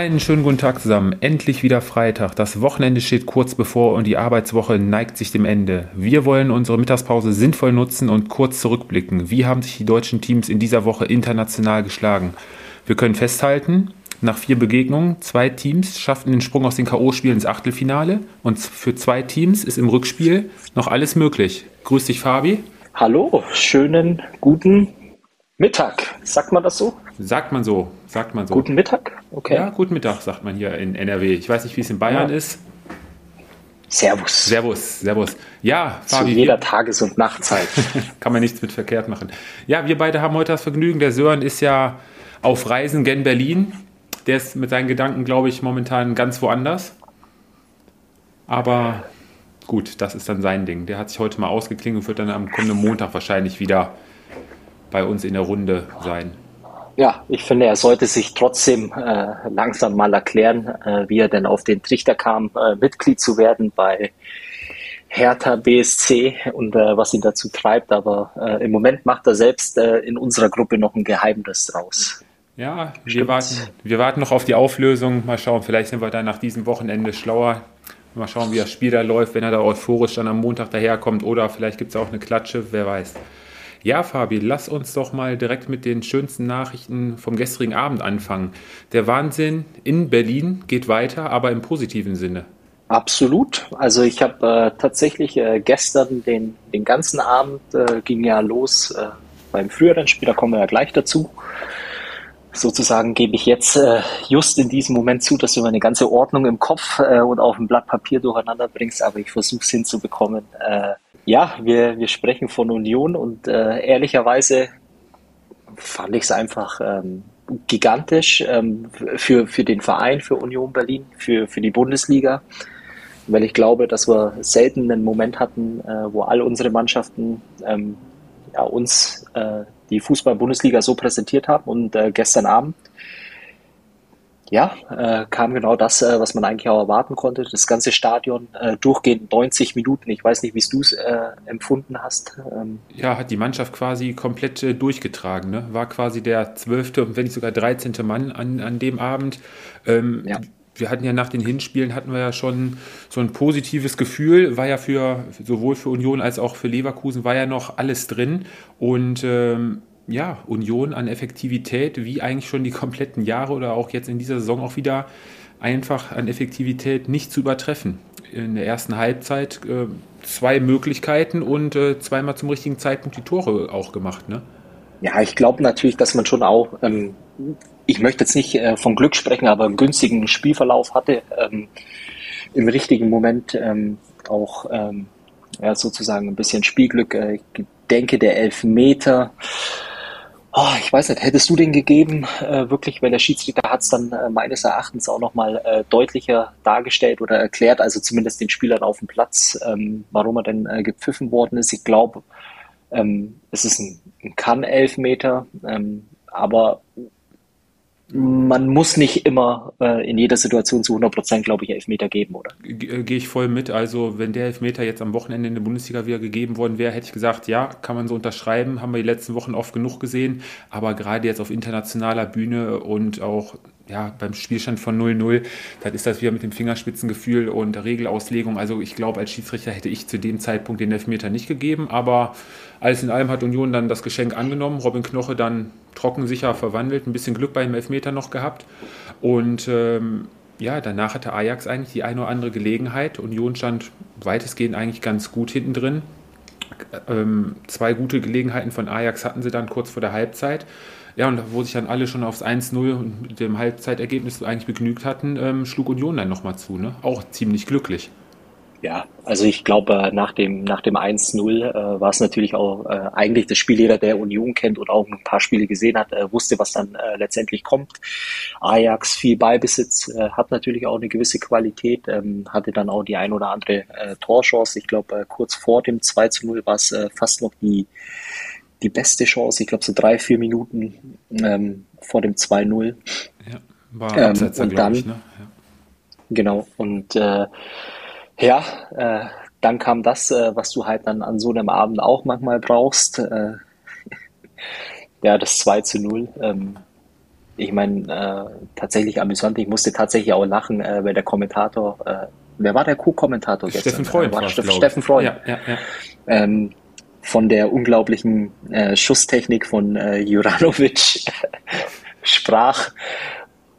Einen schönen guten Tag zusammen. Endlich wieder Freitag. Das Wochenende steht kurz bevor und die Arbeitswoche neigt sich dem Ende. Wir wollen unsere Mittagspause sinnvoll nutzen und kurz zurückblicken. Wie haben sich die deutschen Teams in dieser Woche international geschlagen? Wir können festhalten, nach vier Begegnungen, zwei Teams schafften den Sprung aus den K.O.-Spielen ins Achtelfinale und für zwei Teams ist im Rückspiel noch alles möglich. Grüß dich, Fabi. Hallo, schönen guten Mittag. Sagt man das so? Sagt man so, sagt man so. Guten Mittag? Okay. Ja, guten Mittag, sagt man hier in NRW. Ich weiß nicht, wie es in Bayern ja. ist. Servus. Servus, Servus. Ja, Fabi. Zu jeder wir, Tages- und Nachtzeit. kann man nichts mit verkehrt machen. Ja, wir beide haben heute das Vergnügen. Der Sören ist ja auf Reisen gen Berlin. Der ist mit seinen Gedanken, glaube ich, momentan ganz woanders. Aber gut, das ist dann sein Ding. Der hat sich heute mal ausgeklingt und wird dann am kommenden Montag wahrscheinlich wieder bei uns in der Runde sein. Ja, ich finde, er sollte sich trotzdem äh, langsam mal erklären, äh, wie er denn auf den Trichter kam, äh, Mitglied zu werden bei Hertha BSC und äh, was ihn dazu treibt. Aber äh, im Moment macht er selbst äh, in unserer Gruppe noch ein Geheimnis draus. Ja, wir warten, wir warten noch auf die Auflösung. Mal schauen, vielleicht sind wir dann nach diesem Wochenende schlauer. Mal schauen, wie das Spiel da läuft, wenn er da euphorisch dann am Montag daherkommt. Oder vielleicht gibt es auch eine Klatsche, wer weiß. Ja, Fabi, lass uns doch mal direkt mit den schönsten Nachrichten vom gestrigen Abend anfangen. Der Wahnsinn in Berlin geht weiter, aber im positiven Sinne. Absolut. Also ich habe äh, tatsächlich äh, gestern den, den ganzen Abend äh, ging ja los äh, beim früheren Spiel, da kommen wir ja gleich dazu. Sozusagen gebe ich jetzt äh, just in diesem Moment zu, dass du meine ganze Ordnung im Kopf äh, und auf dem Blatt Papier durcheinander bringst, aber ich versuche es hinzubekommen. Ja, wir, wir sprechen von Union und äh, ehrlicherweise fand ich es einfach ähm, gigantisch ähm, für, für den Verein, für Union Berlin, für, für die Bundesliga, weil ich glaube, dass wir selten einen Moment hatten, äh, wo all unsere Mannschaften ähm, ja, uns äh, die Fußball-Bundesliga so präsentiert haben. Und äh, gestern Abend ja, äh, kam genau das, äh, was man eigentlich auch erwarten konnte. Das ganze Stadion äh, durchgehend 90 Minuten. Ich weiß nicht, wie du es äh, empfunden hast. Ähm ja, hat die Mannschaft quasi komplett äh, durchgetragen. Ne? War quasi der zwölfte, wenn nicht sogar 13. Mann an, an dem Abend. Ähm, ja. Wir hatten ja nach den Hinspielen hatten wir ja schon so ein positives Gefühl, war ja für sowohl für Union als auch für Leverkusen war ja noch alles drin und ähm, ja, Union an Effektivität, wie eigentlich schon die kompletten Jahre oder auch jetzt in dieser Saison auch wieder einfach an Effektivität nicht zu übertreffen. In der ersten Halbzeit äh, zwei Möglichkeiten und äh, zweimal zum richtigen Zeitpunkt die Tore auch gemacht. Ne? Ja, ich glaube natürlich, dass man schon auch, ähm, ich möchte jetzt nicht äh, von Glück sprechen, aber einen günstigen Spielverlauf hatte, ähm, im richtigen Moment ähm, auch ähm, ja, sozusagen ein bisschen Spielglück. Äh, ich denke, der Elfmeter Oh, ich weiß nicht, hättest du den gegeben, äh, wirklich, weil der Schiedsrichter hat es dann äh, meines Erachtens auch nochmal äh, deutlicher dargestellt oder erklärt, also zumindest den Spielern auf dem Platz, ähm, warum er denn äh, gepfiffen worden ist. Ich glaube, ähm, es ist ein, ein Kann-Elfmeter, ähm, aber man muss nicht immer äh, in jeder Situation zu 100 Prozent, glaube ich, Elfmeter geben, oder? Äh, gehe ich voll mit. Also, wenn der Elfmeter jetzt am Wochenende in der Bundesliga wieder gegeben worden wäre, hätte ich gesagt, ja, kann man so unterschreiben. Haben wir die letzten Wochen oft genug gesehen. Aber gerade jetzt auf internationaler Bühne und auch ja, beim Spielstand von 0-0, dann ist das wieder mit dem Fingerspitzengefühl und der Regelauslegung. Also ich glaube, als Schiedsrichter hätte ich zu dem Zeitpunkt den Elfmeter nicht gegeben, aber alles in allem hat Union dann das Geschenk angenommen. Robin Knoche dann trockensicher verwandelt, ein bisschen Glück beim Elfmeter noch gehabt. Und ähm, ja, danach hatte Ajax eigentlich die eine oder andere Gelegenheit. Union stand weitestgehend eigentlich ganz gut hinten drin. Ähm, zwei gute Gelegenheiten von Ajax hatten sie dann kurz vor der Halbzeit. Ja, und wo sich dann alle schon aufs 1-0 und mit dem Halbzeitergebnis eigentlich begnügt hatten, ähm, schlug Union dann nochmal zu. Ne? Auch ziemlich glücklich. Ja, also ich glaube, nach dem, nach dem 1-0 äh, war es natürlich auch äh, eigentlich das Spiel, jeder, der Union kennt und auch ein paar Spiele gesehen hat, äh, wusste, was dann äh, letztendlich kommt. Ajax viel Beibesitz, äh, hat natürlich auch eine gewisse Qualität, ähm, hatte dann auch die ein oder andere äh, Torchance. Ich glaube, äh, kurz vor dem 2-0 war es äh, fast noch die, die beste Chance. Ich glaube, so drei, vier Minuten ähm, vor dem 2-0. Ja, war ähm, Absetzer, und dann, ich, ne? ja. Genau, und äh, ja, äh, dann kam das, äh, was du halt dann an so einem Abend auch manchmal brauchst. Äh, ja, das 2 zu 0. Ähm, ich meine, äh, tatsächlich amüsant. Ich musste tatsächlich auch lachen, äh, weil der Kommentator, äh, wer war der Co-Kommentator gestern? Steffen Freund. War Steffen, Steffen Freund. Ja, ja, ja. Ähm, von der unglaublichen äh, Schusstechnik von äh, Juranovic sprach,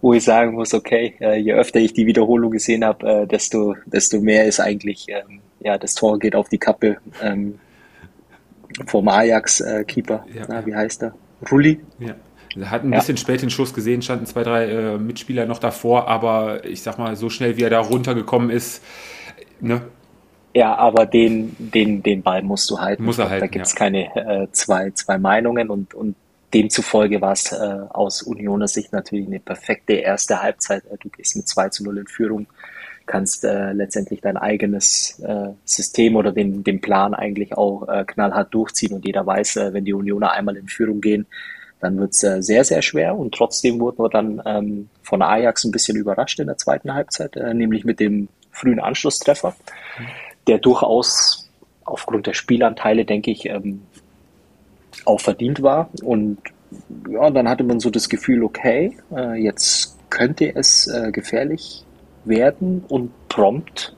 wo ich sagen muss, okay, äh, je öfter ich die Wiederholung gesehen habe, äh, desto, desto mehr ist eigentlich, ähm, ja, das Tor geht auf die Kappe ähm, vom Ajax-Keeper. Äh, ja. wie heißt er? Rulli. Ja. Er hat ein ja. bisschen spät den Schuss gesehen, standen zwei, drei äh, Mitspieler noch davor, aber ich sag mal, so schnell wie er da runtergekommen ist, ne, ja, aber den, den, den Ball musst du halten. Muss er halten da gibt es ja. keine äh, zwei, zwei Meinungen und, und demzufolge war es äh, aus Unioner Sicht natürlich eine perfekte erste Halbzeit. Du gehst mit 2 zu 0 in Führung, kannst äh, letztendlich dein eigenes äh, System oder den, den Plan eigentlich auch äh, knallhart durchziehen und jeder weiß, äh, wenn die Unioner einmal in Führung gehen, dann wird es äh, sehr, sehr schwer und trotzdem wurden wir dann ähm, von Ajax ein bisschen überrascht in der zweiten Halbzeit, äh, nämlich mit dem frühen Anschlusstreffer. Mhm der durchaus aufgrund der Spielanteile, denke ich, ähm, auch verdient war. Und ja, dann hatte man so das Gefühl, okay, äh, jetzt könnte es äh, gefährlich werden und prompt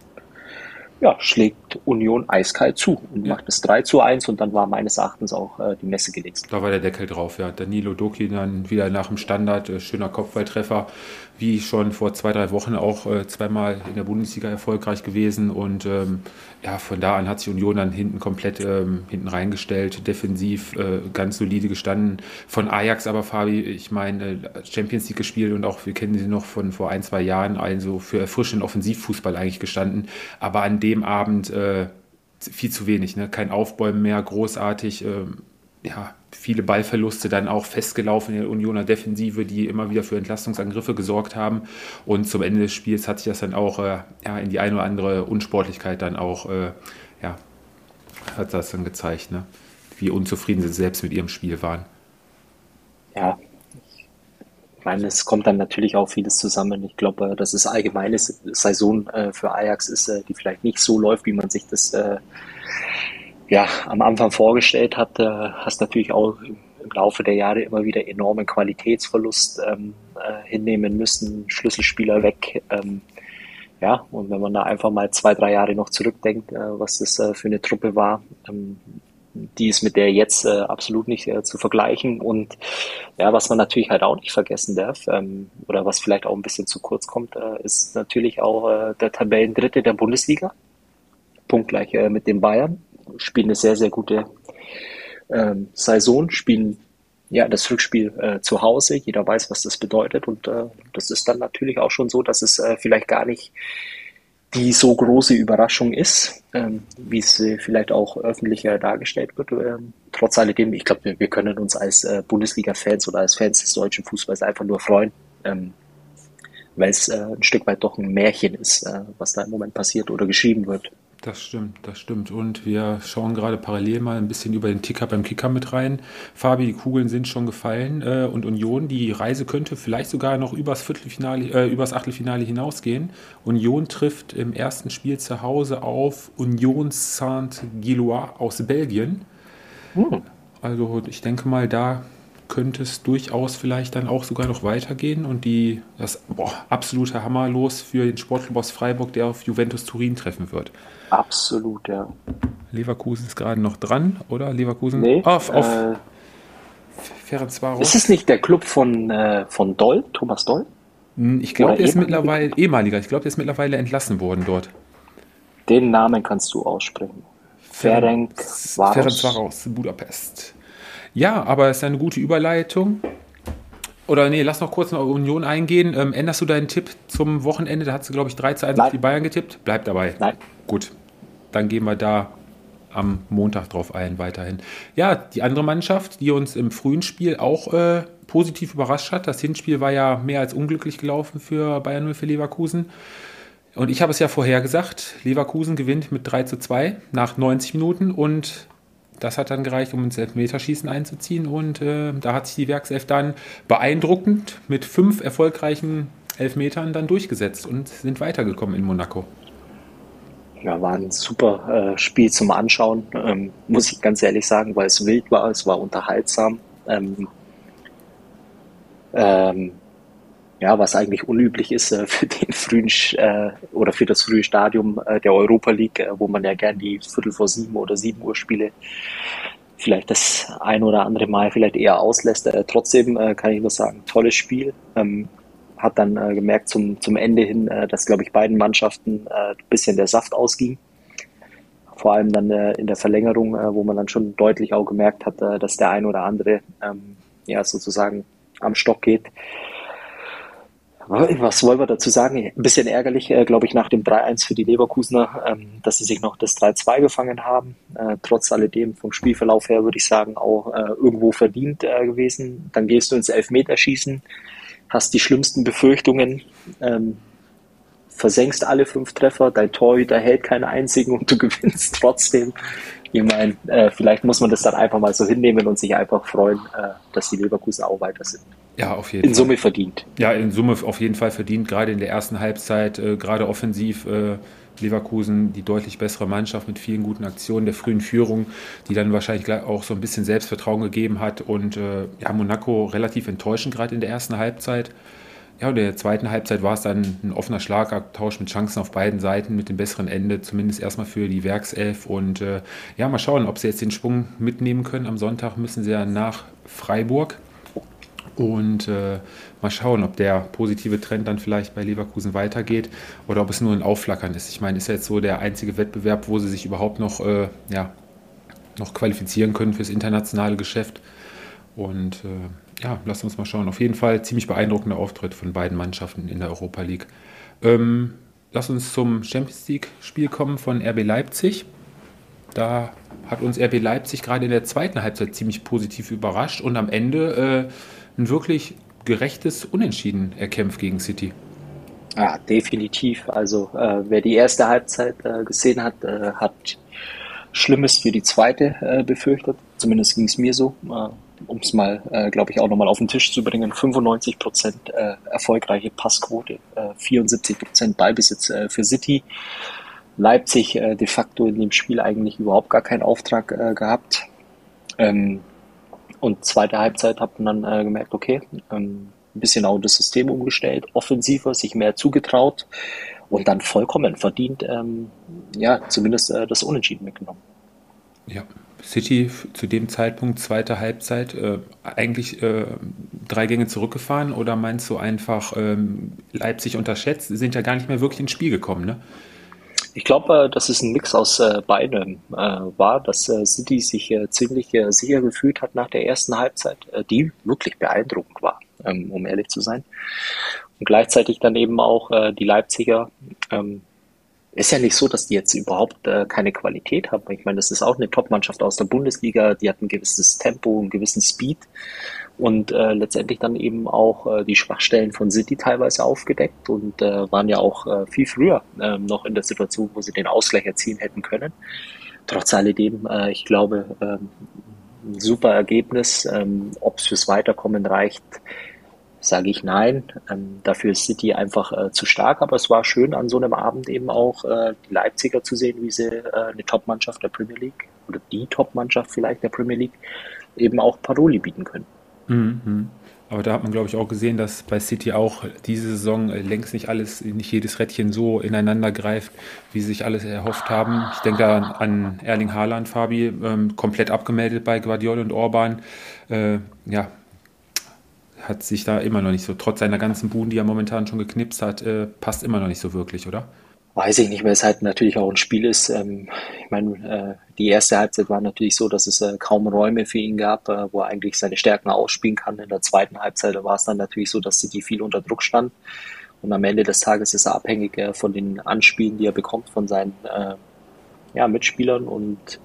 ja, schlägt Union eiskalt zu und ja. macht es 3 zu 1 und dann war meines Erachtens auch äh, die Messe gelegt. Da war der Deckel drauf, ja. Danilo Doki dann wieder nach dem Standard, äh, schöner Kopfballtreffer, wie schon vor zwei, drei Wochen auch äh, zweimal in der Bundesliga erfolgreich gewesen und ähm, ja, von da an hat sich Union dann hinten komplett ähm, hinten reingestellt, defensiv äh, ganz solide gestanden. Von Ajax aber, Fabi, ich meine, äh, Champions League gespielt und auch, wir kennen sie noch von vor ein, zwei Jahren, also für erfrischenden Offensivfußball eigentlich gestanden. Aber an dem Abend äh, viel zu wenig, ne? kein Aufbäumen mehr, großartig. Äh, ja, viele Ballverluste dann auch festgelaufen in der Unioner Defensive, die immer wieder für Entlastungsangriffe gesorgt haben. Und zum Ende des Spiels hat sich das dann auch äh, ja, in die eine oder andere Unsportlichkeit dann auch, äh, ja, hat das dann gezeigt, ne? wie unzufrieden sie selbst mit ihrem Spiel waren. Ja, ich meine, es kommt dann natürlich auch vieles zusammen. Ich glaube, dass es allgemeine Saison äh, für Ajax ist, äh, die vielleicht nicht so läuft, wie man sich das äh, ja, am Anfang vorgestellt hat, äh, hast natürlich auch im, Laufe der Jahre immer wieder enormen Qualitätsverlust ähm, äh, hinnehmen müssen, Schlüsselspieler weg. Ähm, ja, und wenn man da einfach mal zwei, drei Jahre noch zurückdenkt, äh, was das äh, für eine Truppe war, ähm, die ist mit der jetzt äh, absolut nicht äh, zu vergleichen. Und ja, was man natürlich halt auch nicht vergessen darf, ähm, oder was vielleicht auch ein bisschen zu kurz kommt, äh, ist natürlich auch äh, der Tabellendritte der Bundesliga. Punktgleich äh, mit den Bayern spielen eine sehr, sehr gute ähm, Saison, spielen ja das Rückspiel äh, zu Hause. Jeder weiß, was das bedeutet. Und das ist dann natürlich auch schon so, dass es vielleicht gar nicht die so große Überraschung ist, ähm, wie es äh, vielleicht auch öffentlicher dargestellt wird. Ähm, trotz alledem, ich glaube, wir, wir, können uns als äh, Bundesliga-Fans oder als Fans des deutschen Fußballs einfach nur freuen, ähm, weil es äh, ein Stück weit doch ein Märchen ist, äh, was da im Moment passiert oder geschrieben wird. Das stimmt, das stimmt. Und wir schauen gerade parallel mal ein bisschen über den Ticker beim Kicker mit rein. Fabi, die Kugeln sind schon gefallen äh, und Union, die Reise könnte vielleicht sogar noch übers Viertelfinale, äh, übers Achtelfinale hinausgehen. Union trifft im ersten Spiel zu Hause auf Union Saint-Gillois aus Belgien. Hm. Also ich denke mal, da könnte es durchaus vielleicht dann auch sogar noch weitergehen und die, das boah, absolute Hammerlos für den Sportclub aus Freiburg, der auf Juventus Turin treffen wird. Absolut, ja. Leverkusen ist gerade noch dran, oder? Leverkusen nee, auf, auf äh, Ferencvaros. Ist es nicht der Club von, äh, von Doll, Thomas Doll? Hm, ich glaube, der ist mittlerweile ehemaliger. Ich glaube, der ist mittlerweile entlassen worden dort. Den Namen kannst du aussprechen. Ferencvaros. Ferencvaros, Budapest. Ja, aber es ist eine gute Überleitung. Oder nee, lass noch kurz noch Union eingehen. Ähm, änderst du deinen Tipp zum Wochenende? Da hast du, glaube ich, 3 zu 1 auf die Bayern getippt. Bleib dabei. Nein. Gut, dann gehen wir da am Montag drauf ein, weiterhin. Ja, die andere Mannschaft, die uns im frühen Spiel auch äh, positiv überrascht hat. Das Hinspiel war ja mehr als unglücklich gelaufen für Bayern 0 für Leverkusen. Und ich habe es ja vorher gesagt, Leverkusen gewinnt mit 3 zu 2 nach 90 Minuten und das hat dann gereicht, um ins Elfmeterschießen einzuziehen. Und äh, da hat sich die Werkself dann beeindruckend mit fünf erfolgreichen Elfmetern dann durchgesetzt und sind weitergekommen in Monaco. Ja, war ein super äh, Spiel zum Anschauen, ähm, muss ich ganz ehrlich sagen, weil es wild war, es war unterhaltsam. Ähm, Ähm, ja, was eigentlich unüblich ist äh, für den frühen äh, oder für das frühe Stadium äh, der Europa League, äh, wo man ja gern die Viertel vor sieben oder sieben Uhr Spiele vielleicht das ein oder andere Mal vielleicht eher auslässt. Äh, trotzdem äh, kann ich nur sagen, tolles Spiel. Ähm, hat dann gemerkt zum, zum Ende hin, dass, glaube ich, beiden Mannschaften ein bisschen der Saft ausging vor allem dann äh, in der Verlängerung, äh, wo man dann schon deutlich auch gemerkt hat, äh, dass der ein oder andere ähm, ja sozusagen am Stock geht. Was wollen wir dazu sagen? Ein bisschen ärgerlich, äh, glaube ich, nach dem 3-1 für die Leverkusener, ähm, dass sie sich noch das 3-2 gefangen haben. Äh, trotz alledem vom Spielverlauf her würde ich sagen, auch äh, irgendwo verdient äh, gewesen. Dann gehst du ins Elfmeterschießen, hast die schlimmsten Befürchtungen, ähm, versenkst alle fünf Treffer, dein Torhüter hält keinen einzigen und du gewinnst trotzdem. Ich meine, äh, vielleicht muss man das dann einfach mal so hinnehmen und sich einfach freuen, äh, dass die Leverkusen auch weiter sind. Ja, auf jeden in Fall. Summe verdient. Ja, in Summe auf jeden Fall verdient, gerade in der ersten Halbzeit, äh, gerade offensiv. Äh, Leverkusen die deutlich bessere Mannschaft mit vielen guten Aktionen der frühen Führung, die dann wahrscheinlich auch so ein bisschen Selbstvertrauen gegeben hat und äh, ja, Monaco relativ enttäuschend gerade in der ersten Halbzeit. Ja, und in der zweiten Halbzeit war es dann ein offener Schlagabtausch mit Chancen auf beiden Seiten mit dem besseren Ende, zumindest erstmal für die Werkself. Und äh, ja, mal schauen, ob sie jetzt den Schwung mitnehmen können. Am Sonntag müssen sie ja nach Freiburg. Und äh, mal schauen, ob der positive Trend dann vielleicht bei Leverkusen weitergeht oder ob es nur ein Aufflackern ist. Ich meine, ist ja jetzt so der einzige Wettbewerb, wo sie sich überhaupt noch, äh, ja, noch qualifizieren können fürs internationale Geschäft. Und äh, ja, lasst uns mal schauen. Auf jeden Fall ziemlich beeindruckender Auftritt von beiden Mannschaften in der Europa League. Ähm, lass uns zum Champions League-Spiel kommen von RB Leipzig. Da hat uns RB Leipzig gerade in der zweiten Halbzeit ziemlich positiv überrascht und am Ende äh, ein wirklich gerechtes Unentschieden erkämpft gegen City. Ja, definitiv. Also äh, wer die erste Halbzeit äh, gesehen hat, äh, hat Schlimmes für die zweite äh, befürchtet. Zumindest ging es mir so. Äh, um es mal, glaube ich, auch nochmal auf den Tisch zu bringen, 95 Prozent erfolgreiche Passquote, äh, 74 Prozent Ballbesitz für City. Leipzig äh, de facto in dem Spiel eigentlich überhaupt gar keinen Auftrag äh, gehabt. Ähm, und zweite Halbzeit hat man dann äh, gemerkt, okay, ähm, ein bisschen auch das System umgestellt, offensiver, sich mehr zugetraut und dann vollkommen verdient, ähm, ja, zumindest äh, das Unentschieden mitgenommen. Ja, City zu dem Zeitpunkt, zweite Halbzeit, äh, eigentlich äh, drei Gänge zurückgefahren oder meinst du einfach ähm, Leipzig unterschätzt? Sind ja gar nicht mehr wirklich ins Spiel gekommen, ne? Ich glaube, äh, dass es ein Mix aus äh, beidem äh, war, dass City sich äh, ziemlich äh, sicher gefühlt hat nach der ersten Halbzeit, die wirklich beeindruckend war, ähm, um ehrlich zu sein. Und gleichzeitig dann eben auch die Leipziger ähm, ist ja nicht so, dass die jetzt überhaupt keine Qualität haben. Ich meine, das ist auch eine Top-Mannschaft aus der Bundesliga, die hat ein gewisses Tempo, einen gewissen Speed und äh, letztendlich dann eben auch äh, die Schwachstellen von City teilweise aufgedeckt und äh, waren ja auch äh, viel früher äh, noch in der Situation, wo sie den Ausgleich erzielen hätten können. Trotz alledem, äh, ich glaube, äh, ein super Ergebnis. Ähm, Ob es fürs Weiterkommen reicht, sage ich nein. Ähm, dafür ist City einfach äh, zu stark, aber es war schön an so einem Abend eben auch äh, die Leipziger zu sehen, wie sie äh, eine Top-Mannschaft der Premier League oder die Top-Mannschaft vielleicht der Premier League eben auch Paroli bieten können. Mhm. Aber da hat man, glaube ich, auch gesehen, dass bei City auch diese Saison äh, längst nicht alles, nicht jedes Rädchen so ineinander greift, wie sie sich alles erhofft haben. Ich denke da an Erling Haaland, Fabi, ähm, komplett abgemeldet bei Guardiola und Orban. Äh, ja, hat sich da immer noch nicht so, trotz seiner ganzen Buden, die er momentan schon geknipst hat, äh, passt immer noch nicht so wirklich, oder? Weiß ich nicht, weil es halt natürlich auch ein Spiel ist. Ähm, ich meine, äh, die erste Halbzeit war natürlich so, dass es äh, kaum Räume für ihn gab, äh, wo er eigentlich seine Stärken ausspielen kann. In der zweiten Halbzeit war es dann natürlich so, dass City viel unter Druck stand. Und am Ende des Tages ist er abhängig von den Anspielen, die er bekommt von seinen ja, Mitspielern. Und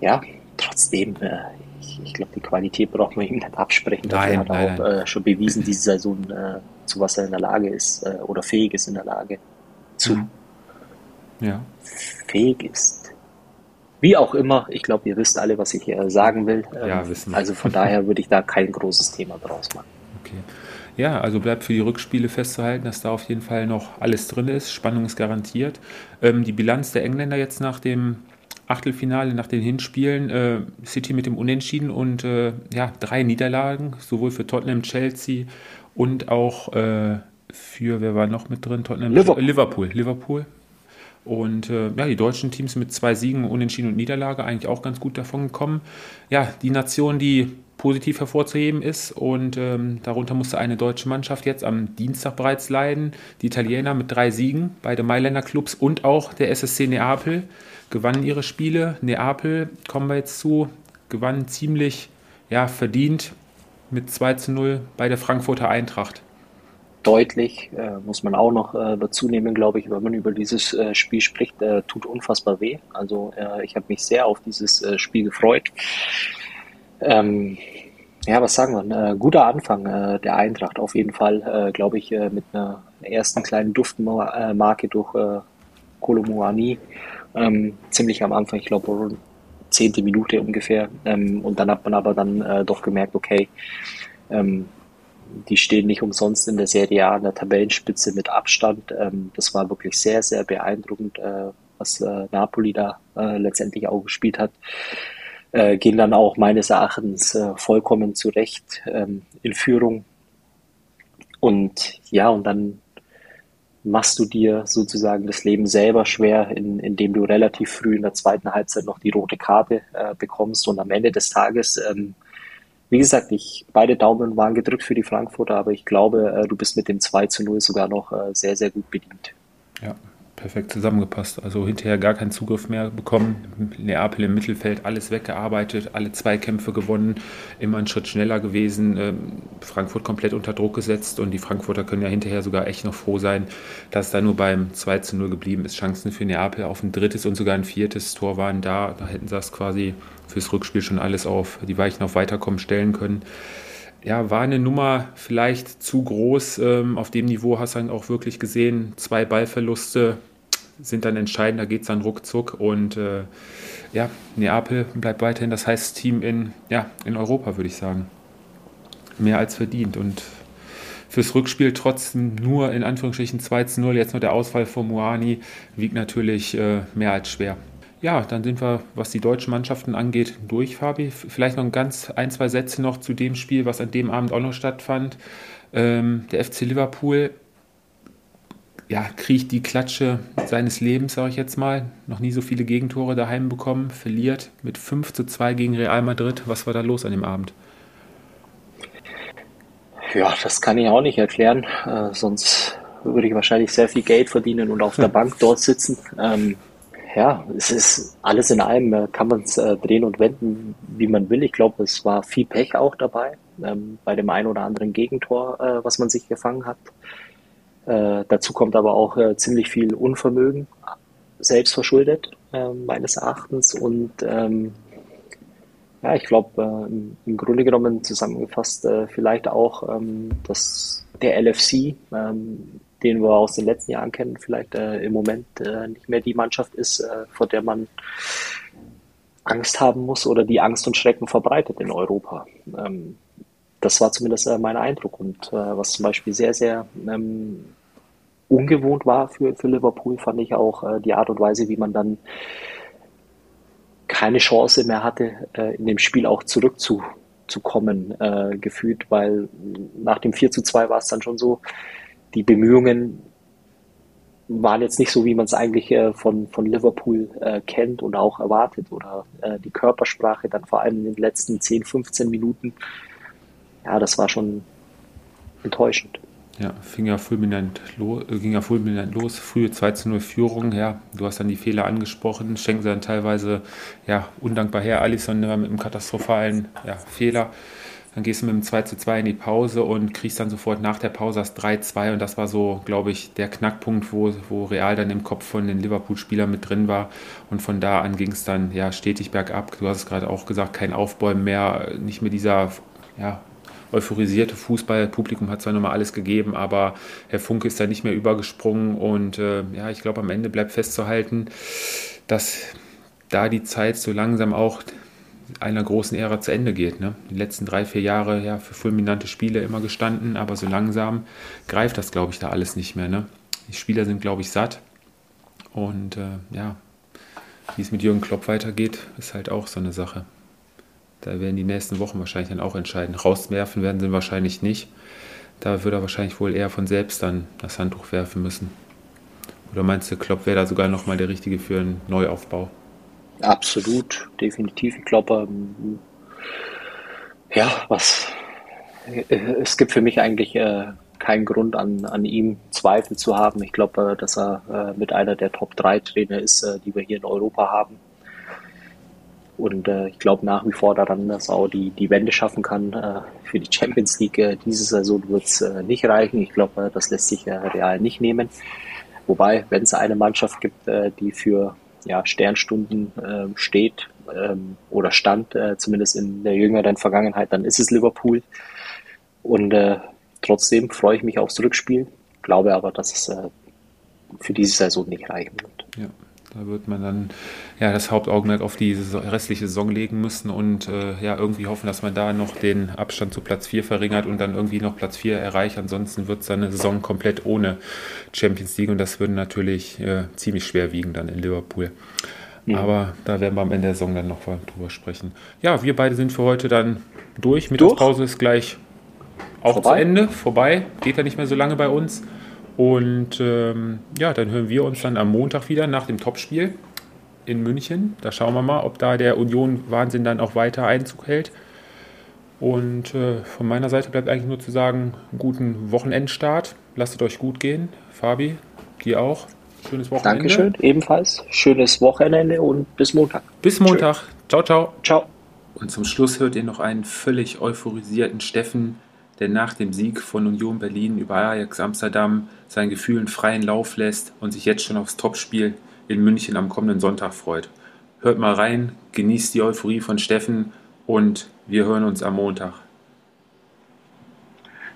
ja, trotzdem, äh, ich, glaube, die Qualität braucht man ihm nicht absprechen. Dafür nein, hat er auch schon bewiesen, diese Saison, zu was er in der Lage ist oder fähig ist in der Lage zu. Mhm. Ja. Fähig ist. Wie auch immer, ich glaube, ihr wisst alle, was ich hier sagen will. ja, ähm, wissen. Also von daher würde ich da kein großes Thema draus machen. Okay. Ja, also bleibt für die Rückspiele festzuhalten, dass da auf jeden Fall noch alles drin ist. Spannung ist garantiert. Ähm, die Bilanz der Engländer jetzt nach dem Achtelfinale nach den Hinspielen. Äh, City mit dem Unentschieden und äh, ja, drei Niederlagen, sowohl für Tottenham, Chelsea und auch äh, für, wer war noch mit drin? Tottenham, Liverpool. Liverpool. Liverpool. Und äh, ja, die deutschen Teams mit zwei Siegen, Unentschieden und Niederlage eigentlich auch ganz gut davon gekommen. Ja, die Nation, die positiv hervorzuheben ist. Und ähm, darunter musste eine deutsche Mannschaft jetzt am Dienstag bereits leiden. Die Italiener mit drei Siegen, beide Mailänder Clubs und auch der SSC Neapel gewannen ihre Spiele. Neapel, kommen wir jetzt zu, gewann ziemlich ja, verdient mit 2 zu 0 bei der Frankfurter Eintracht. Deutlich, äh, muss man auch noch äh, dazu nehmen, glaube ich, wenn man über dieses äh, Spiel spricht, äh, tut unfassbar weh. Also äh, ich habe mich sehr auf dieses äh, Spiel gefreut. Ähm, ja, was sagen wir? Guter Anfang der Eintracht auf jeden Fall, glaube ich, mit einer ersten kleinen Duftmarke durch äh, Kolomuani. Ähm, ziemlich am Anfang, ich glaube, zehnte Minute ungefähr. Ähm, und dann hat man aber dann doch gemerkt, okay, ähm, die stehen nicht umsonst in der Serie A, in der Tabellenspitze mit Abstand. Ähm, das war wirklich sehr, sehr beeindruckend, äh, was äh, Napoli da äh, letztendlich auch gespielt hat gehen dann auch meines Erachtens vollkommen zurecht ähm, in Führung. Und ja, und dann machst du dir sozusagen das Leben selber schwer, in, indem du relativ früh in der zweiten Halbzeit noch die rote Karte bekommst. Und am Ende des Tages, ähm, wie gesagt, ich, beide Daumen waren gedrückt für die Frankfurter, aber ich glaube, äh, du bist mit dem 2 zu 0 sogar noch äh, sehr, sehr gut bedient. Ja, perfekt zusammengepasst. Also hinterher gar keinen Zugriff mehr bekommen. Neapel im Mittelfeld alles weggearbeitet, alle Zweikämpfe gewonnen, immer einen Schritt schneller gewesen. Ähm, Frankfurt komplett unter Druck gesetzt und die Frankfurter können ja hinterher sogar echt noch froh sein, dass es da nur beim 2 zu 0 geblieben ist. Chancen für Neapel auf ein drittes und sogar ein viertes Tor waren da. Da hätten sie das quasi fürs Rückspiel schon alles auf die Weichen auf Weiterkommen stellen können ja, war eine Nummer vielleicht zu groß. Ähm, auf dem Niveau hast du dann auch wirklich gesehen, zwei Ballverluste sind dann entscheidend, da geht es dann ruckzuck. Und äh, ja, Neapel bleibt weiterhin das heiße Team in, ja, in Europa, würde ich sagen. Mehr als verdient. Und fürs Rückspiel trotzdem nur in Anführungsstrichen 2 zu 0, jetzt nur der Ausfall von Moani, wiegt natürlich äh, mehr als schwer. Ja, dann sind wir, was die deutschen Mannschaften angeht, durch, Fabi. Vielleicht noch ein ganz ein, zwei Sätze noch zu dem Spiel, was an dem Abend auch noch stattfand. Ähm, der FC Liverpool ja, kriegt die Klatsche seines Lebens, sage ich jetzt mal. Noch nie so viele Gegentore daheim bekommen, verliert mit 5 zu 2 gegen Real Madrid. Was war da los an dem Abend? Ja, das kann ich auch nicht erklären. Äh, sonst würde ich wahrscheinlich sehr viel Geld verdienen und auf der Bank dort sitzen. Ähm, ja, es ist alles in allem, äh, kann man es äh, drehen und wenden, wie man will. Ich glaube, es war viel Pech auch dabei, ähm, bei dem einen oder anderen Gegentor, äh, was man sich gefangen hat. Äh, dazu kommt aber auch äh, ziemlich viel Unvermögen, selbst verschuldet, äh, meines Erachtens. Und ähm, ja, ich glaube, äh, im, Grunde genommen zusammengefasst vielleicht auch, ähm, dass der LFC, ähm, den wir aus den letzten Jahren kennen, vielleicht äh, im Moment nicht mehr die Mannschaft ist, vor der man Angst haben muss oder die Angst und Schrecken verbreitet in Europa. Ähm, das war zumindest mein Eindruck. Und was zum Beispiel sehr, sehr ähm, ungewohnt war für, für Liverpool, fand ich auch äh, die Art und Weise, wie man dann keine Chance mehr hatte, äh, in dem Spiel auch zurückzukommen, äh, gefühlt, weil nach dem 4 zu 2 war es dann schon so, die Bemühungen waren jetzt nicht so, wie man es eigentlich äh, von, von Liverpool äh, kennt und auch erwartet. Oder äh, die Körpersprache dann vor allem in den letzten 10, 15 Minuten. Ja, das war schon enttäuschend. Ja, fing ja fulminant äh, ging ja fulminant los. Frühe 2 zu 0 Führung, ja. Du hast dann die Fehler angesprochen, schenken sie dann teilweise, ja, undankbar her. Alisson mit einem katastrophalen ja, Fehler. Dann gehst du mit dem 2 zu 2 in die Pause und kriegst dann sofort nach der Pause das 3-2 und das war so, glaube ich, der Knackpunkt, wo, wo Real dann im Kopf von den Liverpool-Spielern mit drin war. Und von da an ging es dann ja stetig bergab. Du hast es gerade auch gesagt, kein Aufbäumen mehr, nicht mehr dieser ja, euphorisierte Fußballpublikum hat zwar nochmal alles gegeben, aber Herr Funke ist da nicht mehr übergesprungen. Und äh, ja, ich glaube, am Ende bleibt festzuhalten, dass da die Zeit so langsam auch einer großen Ära zu Ende geht. Ne? Die letzten drei, vier Jahre ja für fulminante Spiele immer gestanden, aber so langsam greift das, glaube ich, da alles nicht mehr. Ne? Die Spieler sind, glaube ich, satt und äh, ja, wie es mit Jürgen Klopp weitergeht, ist halt auch so eine Sache. Da werden die nächsten Wochen wahrscheinlich dann auch entscheiden. Rauswerfen werden sie wahrscheinlich nicht. Da würde er wahrscheinlich wohl eher von selbst dann das Handtuch werfen müssen. Oder meinst du, Klopp wäre da sogar nochmal der Richtige für einen Neuaufbau? Absolut, definitiv. Ich glaube, ja, was äh, es gibt für mich eigentlich äh, keinen Grund an, an ihm Zweifel zu haben. Ich glaube, äh, dass er mit einer der Top 3 Trainer ist, die wir hier in Europa haben. Und ich glaube nach wie vor daran, dass er auch die, die Wende schaffen kann. Für die Champions League diese Saison wird es nicht reichen. Ich glaube, das lässt sich real nicht nehmen. Wobei, wenn es eine Mannschaft gibt, die für ja, Sternstunden äh, steht ähm, oder stand, äh, zumindest in der jüngeren Vergangenheit, dann ist es Liverpool. Und äh, trotzdem freue ich mich aufs Rückspiel, glaube aber, dass es äh, für diese Saison nicht reichen wird. Ja. Da wird man dann ja das Hauptaugenmerk auf die restliche Saison legen müssen und äh, ja irgendwie hoffen, dass man da noch den Abstand zu Platz 4 verringert und dann irgendwie noch Platz 4 erreicht. Ansonsten wird es eine Saison komplett ohne Champions League und das würde natürlich äh, ziemlich schwer wiegen dann in Liverpool. Ja. Aber da werden wir am Ende der Saison dann noch drüber sprechen. Ja, wir beide sind für heute dann durch. Mittagspause ist gleich auch vorbei. zu Ende, vorbei. Geht ja nicht mehr so lange bei uns. Und ähm, ja, dann hören wir uns dann am Montag wieder nach dem Topspiel in München. Da schauen wir mal, ob da der Union-Wahnsinn dann auch weiter Einzug hält. Und äh, von meiner Seite bleibt eigentlich nur zu sagen, guten Wochenendstart. Lasst es euch gut gehen. Fabi, dir auch. Schönes Wochenende. Dankeschön, ebenfalls. Schönes Wochenende und bis Montag. Bis Montag. Ciao, ciao. Ciao. Und zum Schluss hört ihr noch einen völlig euphorisierten Steffen der nach dem Sieg von Union Berlin über Ajax Amsterdam seinen Gefühlen freien Lauf lässt und sich jetzt schon aufs Topspiel in München am kommenden Sonntag freut. Hört mal rein, genießt die Euphorie von Steffen und wir hören uns am Montag.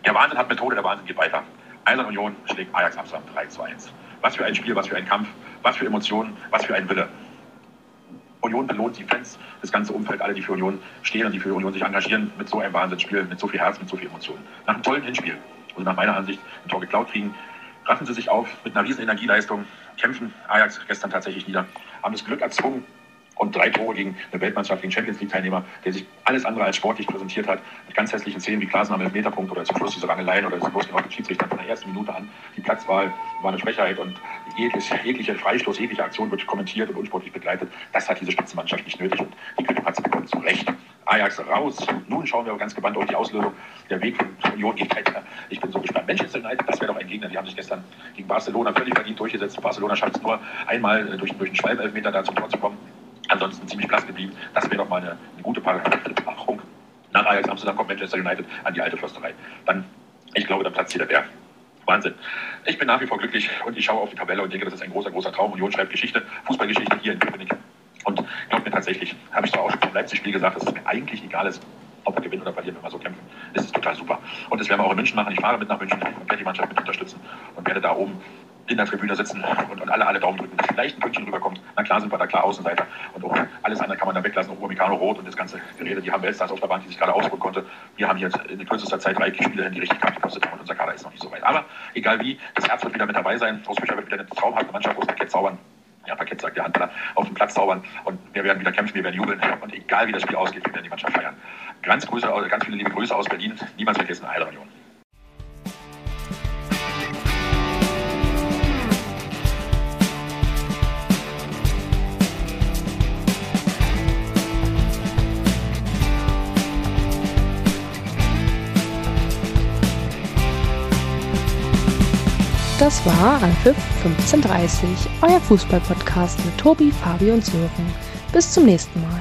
Der Wahnsinn hat Methode, der Wahnsinn geht weiter. Eisern Union schlägt Ajax Amsterdam 3 zu 1. Was für ein Spiel, was für ein Kampf, was für Emotionen, was für ein Wille. Union belohnt die Fans, das ganze Umfeld, alle, die für Union stehen und die für Union sich engagieren, mit so einem Wahnsinnsspiel, mit so viel Herz, mit so viel Emotionen. Nach einem tollen Hinspiel, und nach meiner Ansicht ein Tor geklaut kriegen, raffen sie sich auf mit einer riesen Energieleistung, kämpfen Ajax gestern tatsächlich nieder, haben das Glück erzwungen, und drei Tore gegen eine Weltmannschaft, gegen Champions League-Teilnehmer, der sich alles andere als sportlich präsentiert hat, mit ganz hässlichen Szenen wie Klasen am Elfmeterpunkt oder zum Schluss diese Rangeleien oder das losgelaufene Schiedsrichter von der ersten Minute an. Die Platzwahl war eine Schwächheit und jegliche, jegliche Freistoß, jegliche Aktion wird kommentiert und unsportlich begleitet. Das hat diese Spitzenmannschaft nicht nötig und die Kritik hat sie bekommen zu Recht. Ajax raus. Nun schauen wir ganz gebannt auf die Auslösung. Der Weg von Union geht weiter. Ich bin so gespannt. Manchester United, das wäre doch ein Gegner. Die haben sich gestern gegen Barcelona völlig verdient durchgesetzt. Barcelona schafft es nur einmal äh, durch, durch einen Schwalbelfmeter da zum Tor zu kommen ansonsten ziemlich blass geblieben. Das wäre doch mal eine, eine gute Parachung. Nach Ajax Amsterdam kommt Manchester United an die alte Försterei. Dann, ich glaube, dann platzt hier der Bär. Wahnsinn. Ich bin nach wie vor glücklich und ich schaue auf die Tabelle und denke, das ist ein großer, großer Traum. Union schreibt Geschichte, Fußballgeschichte hier in Köpenick. Und glaube mir tatsächlich, habe ich doch auch schon vom Leipzig-Spiel gesagt, dass es mir eigentlich egal ist, ob wir gewinnen oder verlieren, wenn wir so kämpfen. Das ist total super. Und das werden wir auch in München machen. Ich fahre mit nach München und werde die Mannschaft mit unterstützen und werde da oben in der Tribüne sitzen und, und alle, alle Daumen drücken, dass vielleicht ein Pünktchen rüberkommt. Na klar sind wir da klar Außenseiter und auch alles andere kann man da weglassen. Upamecano Rot und das ganze Gerede, die haben Weltstars auf der Bank, die sich gerade ausruhen konnte. Wir haben jetzt in kürzester Zeit drei Spieler die richtig Kraft gekostet haben und unser Kader ist noch nicht so weit. Aber egal wie, das Herz wird wieder mit dabei sein. Fischer wird wieder eine traumhafte Mannschaft aus Parkett zaubern. Ja, Parkett sagt der Handballer, auf dem Platz zaubern und wir werden wieder kämpfen, wir werden jubeln und egal wie das Spiel ausgeht, wir werden die Mannschaft feiern. Ganz, Grüße, ganz viele liebe Grüße aus Berlin. Niemals vergessen, Heiler Das war Anpfiff 1530, euer Fußballpodcast mit Tobi, Fabi und Sören. Bis zum nächsten Mal.